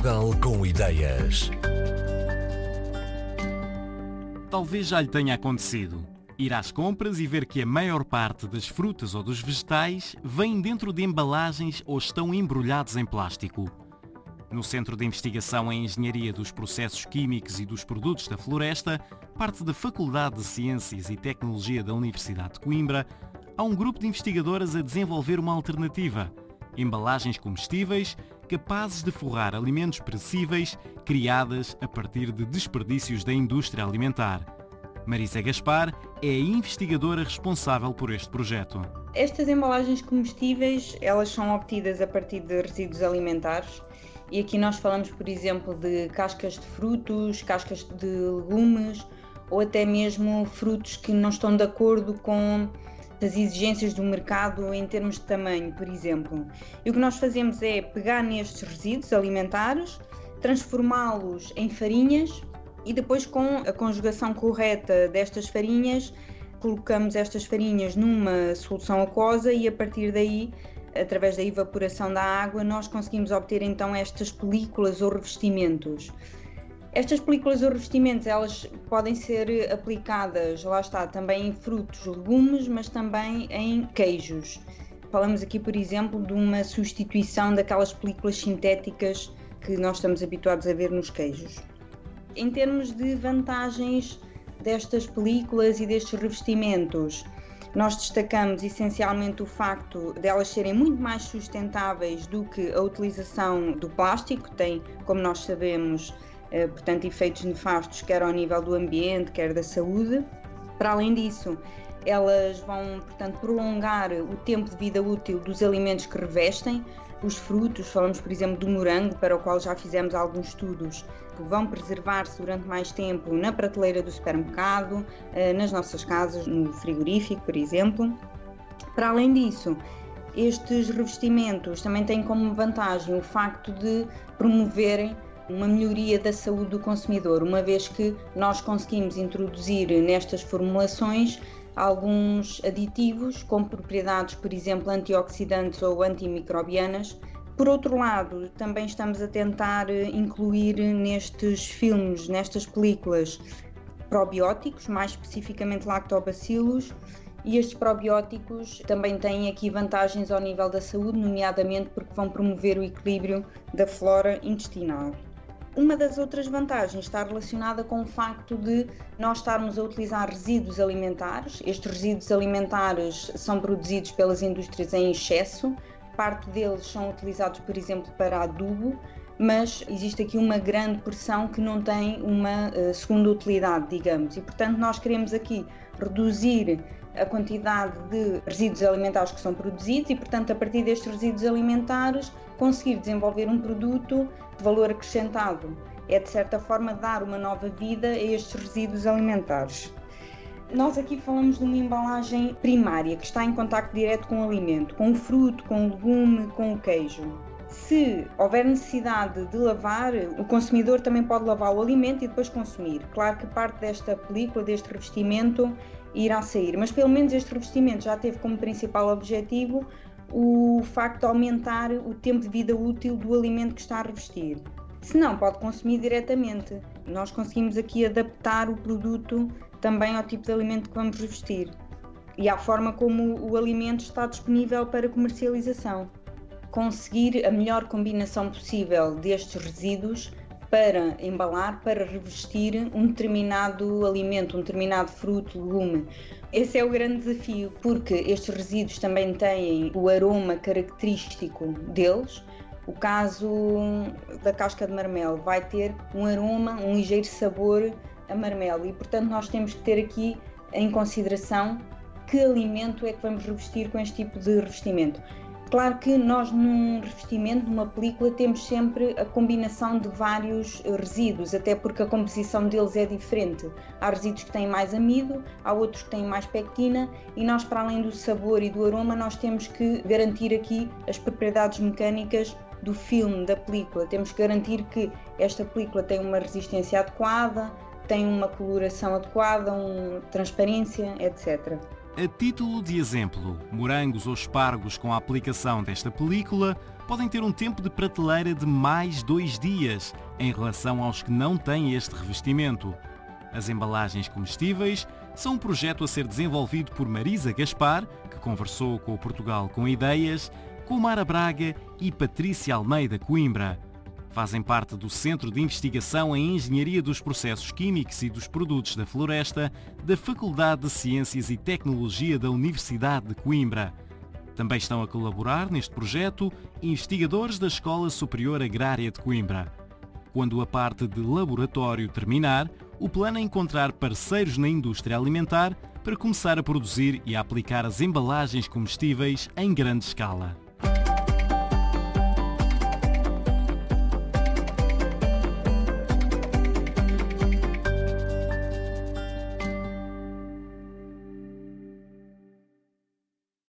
Portugal com ideias. Talvez já lhe tenha acontecido. Ir às compras e ver que a maior parte das frutas ou dos vegetais vem dentro de embalagens ou estão embrulhados em plástico. No Centro de Investigação em Engenharia dos Processos Químicos e dos Produtos da Floresta, parte da Faculdade de Ciências e Tecnologia da Universidade de Coimbra, há um grupo de investigadoras a desenvolver uma alternativa. Embalagens comestíveis capazes de forrar alimentos perecíveis criadas a partir de desperdícios da indústria alimentar. Marisa Gaspar é a investigadora responsável por este projeto. Estas embalagens comestíveis, elas são obtidas a partir de resíduos alimentares e aqui nós falamos, por exemplo, de cascas de frutos, cascas de legumes ou até mesmo frutos que não estão de acordo com das exigências do mercado em termos de tamanho, por exemplo. E o que nós fazemos é pegar nestes resíduos alimentares, transformá-los em farinhas e depois, com a conjugação correta destas farinhas, colocamos estas farinhas numa solução aquosa e a partir daí, através da evaporação da água, nós conseguimos obter então estas películas ou revestimentos. Estas películas ou revestimentos, elas podem ser aplicadas, lá está, também em frutos, legumes, mas também em queijos. Falamos aqui, por exemplo, de uma substituição daquelas películas sintéticas que nós estamos habituados a ver nos queijos. Em termos de vantagens destas películas e destes revestimentos, nós destacamos essencialmente o facto de elas serem muito mais sustentáveis do que a utilização do plástico, tem, como nós sabemos, portanto, efeitos nefastos, quer ao nível do ambiente, quer da saúde. Para além disso, elas vão, portanto, prolongar o tempo de vida útil dos alimentos que revestem. Os frutos, falamos, por exemplo, do morango, para o qual já fizemos alguns estudos, que vão preservar-se durante mais tempo na prateleira do supermercado, eh, nas nossas casas, no frigorífico, por exemplo. Para além disso, estes revestimentos também têm como vantagem o facto de promoverem uma melhoria da saúde do consumidor, uma vez que nós conseguimos introduzir nestas formulações alguns aditivos com propriedades, por exemplo, antioxidantes ou antimicrobianas. Por outro lado, também estamos a tentar incluir nestes filmes, nestas películas, probióticos, mais especificamente lactobacilos, e estes probióticos também têm aqui vantagens ao nível da saúde, nomeadamente porque vão promover o equilíbrio da flora intestinal. Uma das outras vantagens está relacionada com o facto de nós estarmos a utilizar resíduos alimentares. Estes resíduos alimentares são produzidos pelas indústrias em excesso, parte deles são utilizados, por exemplo, para adubo, mas existe aqui uma grande pressão que não tem uma uh, segunda utilidade, digamos, e portanto nós queremos aqui reduzir a quantidade de resíduos alimentares que são produzidos e, portanto, a partir destes resíduos alimentares, conseguir desenvolver um produto de valor acrescentado. É, de certa forma, dar uma nova vida a estes resíduos alimentares. Nós aqui falamos de uma embalagem primária que está em contacto direto com o alimento, com o fruto, com o legume, com o queijo. Se houver necessidade de lavar, o consumidor também pode lavar o alimento e depois consumir. Claro que parte desta película, deste revestimento, irá sair, mas pelo menos este revestimento já teve como principal objetivo o facto de aumentar o tempo de vida útil do alimento que está a revestir. Se não, pode consumir diretamente. Nós conseguimos aqui adaptar o produto também ao tipo de alimento que vamos revestir e à forma como o alimento está disponível para comercialização. Conseguir a melhor combinação possível destes resíduos para embalar, para revestir um determinado alimento, um determinado fruto, legume. Esse é o grande desafio, porque estes resíduos também têm o aroma característico deles. O caso da casca de marmelo vai ter um aroma, um ligeiro sabor a marmelo e, portanto, nós temos que ter aqui em consideração que alimento é que vamos revestir com este tipo de revestimento. Claro que nós num revestimento, numa película, temos sempre a combinação de vários resíduos, até porque a composição deles é diferente. Há resíduos que têm mais amido, há outros que têm mais pectina e nós, para além do sabor e do aroma, nós temos que garantir aqui as propriedades mecânicas do filme, da película. Temos que garantir que esta película tem uma resistência adequada, tem uma coloração adequada, uma transparência, etc. A título de exemplo, morangos ou espargos com a aplicação desta película podem ter um tempo de prateleira de mais dois dias em relação aos que não têm este revestimento. As embalagens comestíveis são um projeto a ser desenvolvido por Marisa Gaspar, que conversou com o Portugal com Ideias, com Mara Braga e Patrícia Almeida Coimbra. Fazem parte do Centro de Investigação em Engenharia dos Processos Químicos e dos Produtos da Floresta da Faculdade de Ciências e Tecnologia da Universidade de Coimbra. Também estão a colaborar neste projeto investigadores da Escola Superior Agrária de Coimbra. Quando a parte de laboratório terminar, o plano é encontrar parceiros na indústria alimentar para começar a produzir e a aplicar as embalagens comestíveis em grande escala.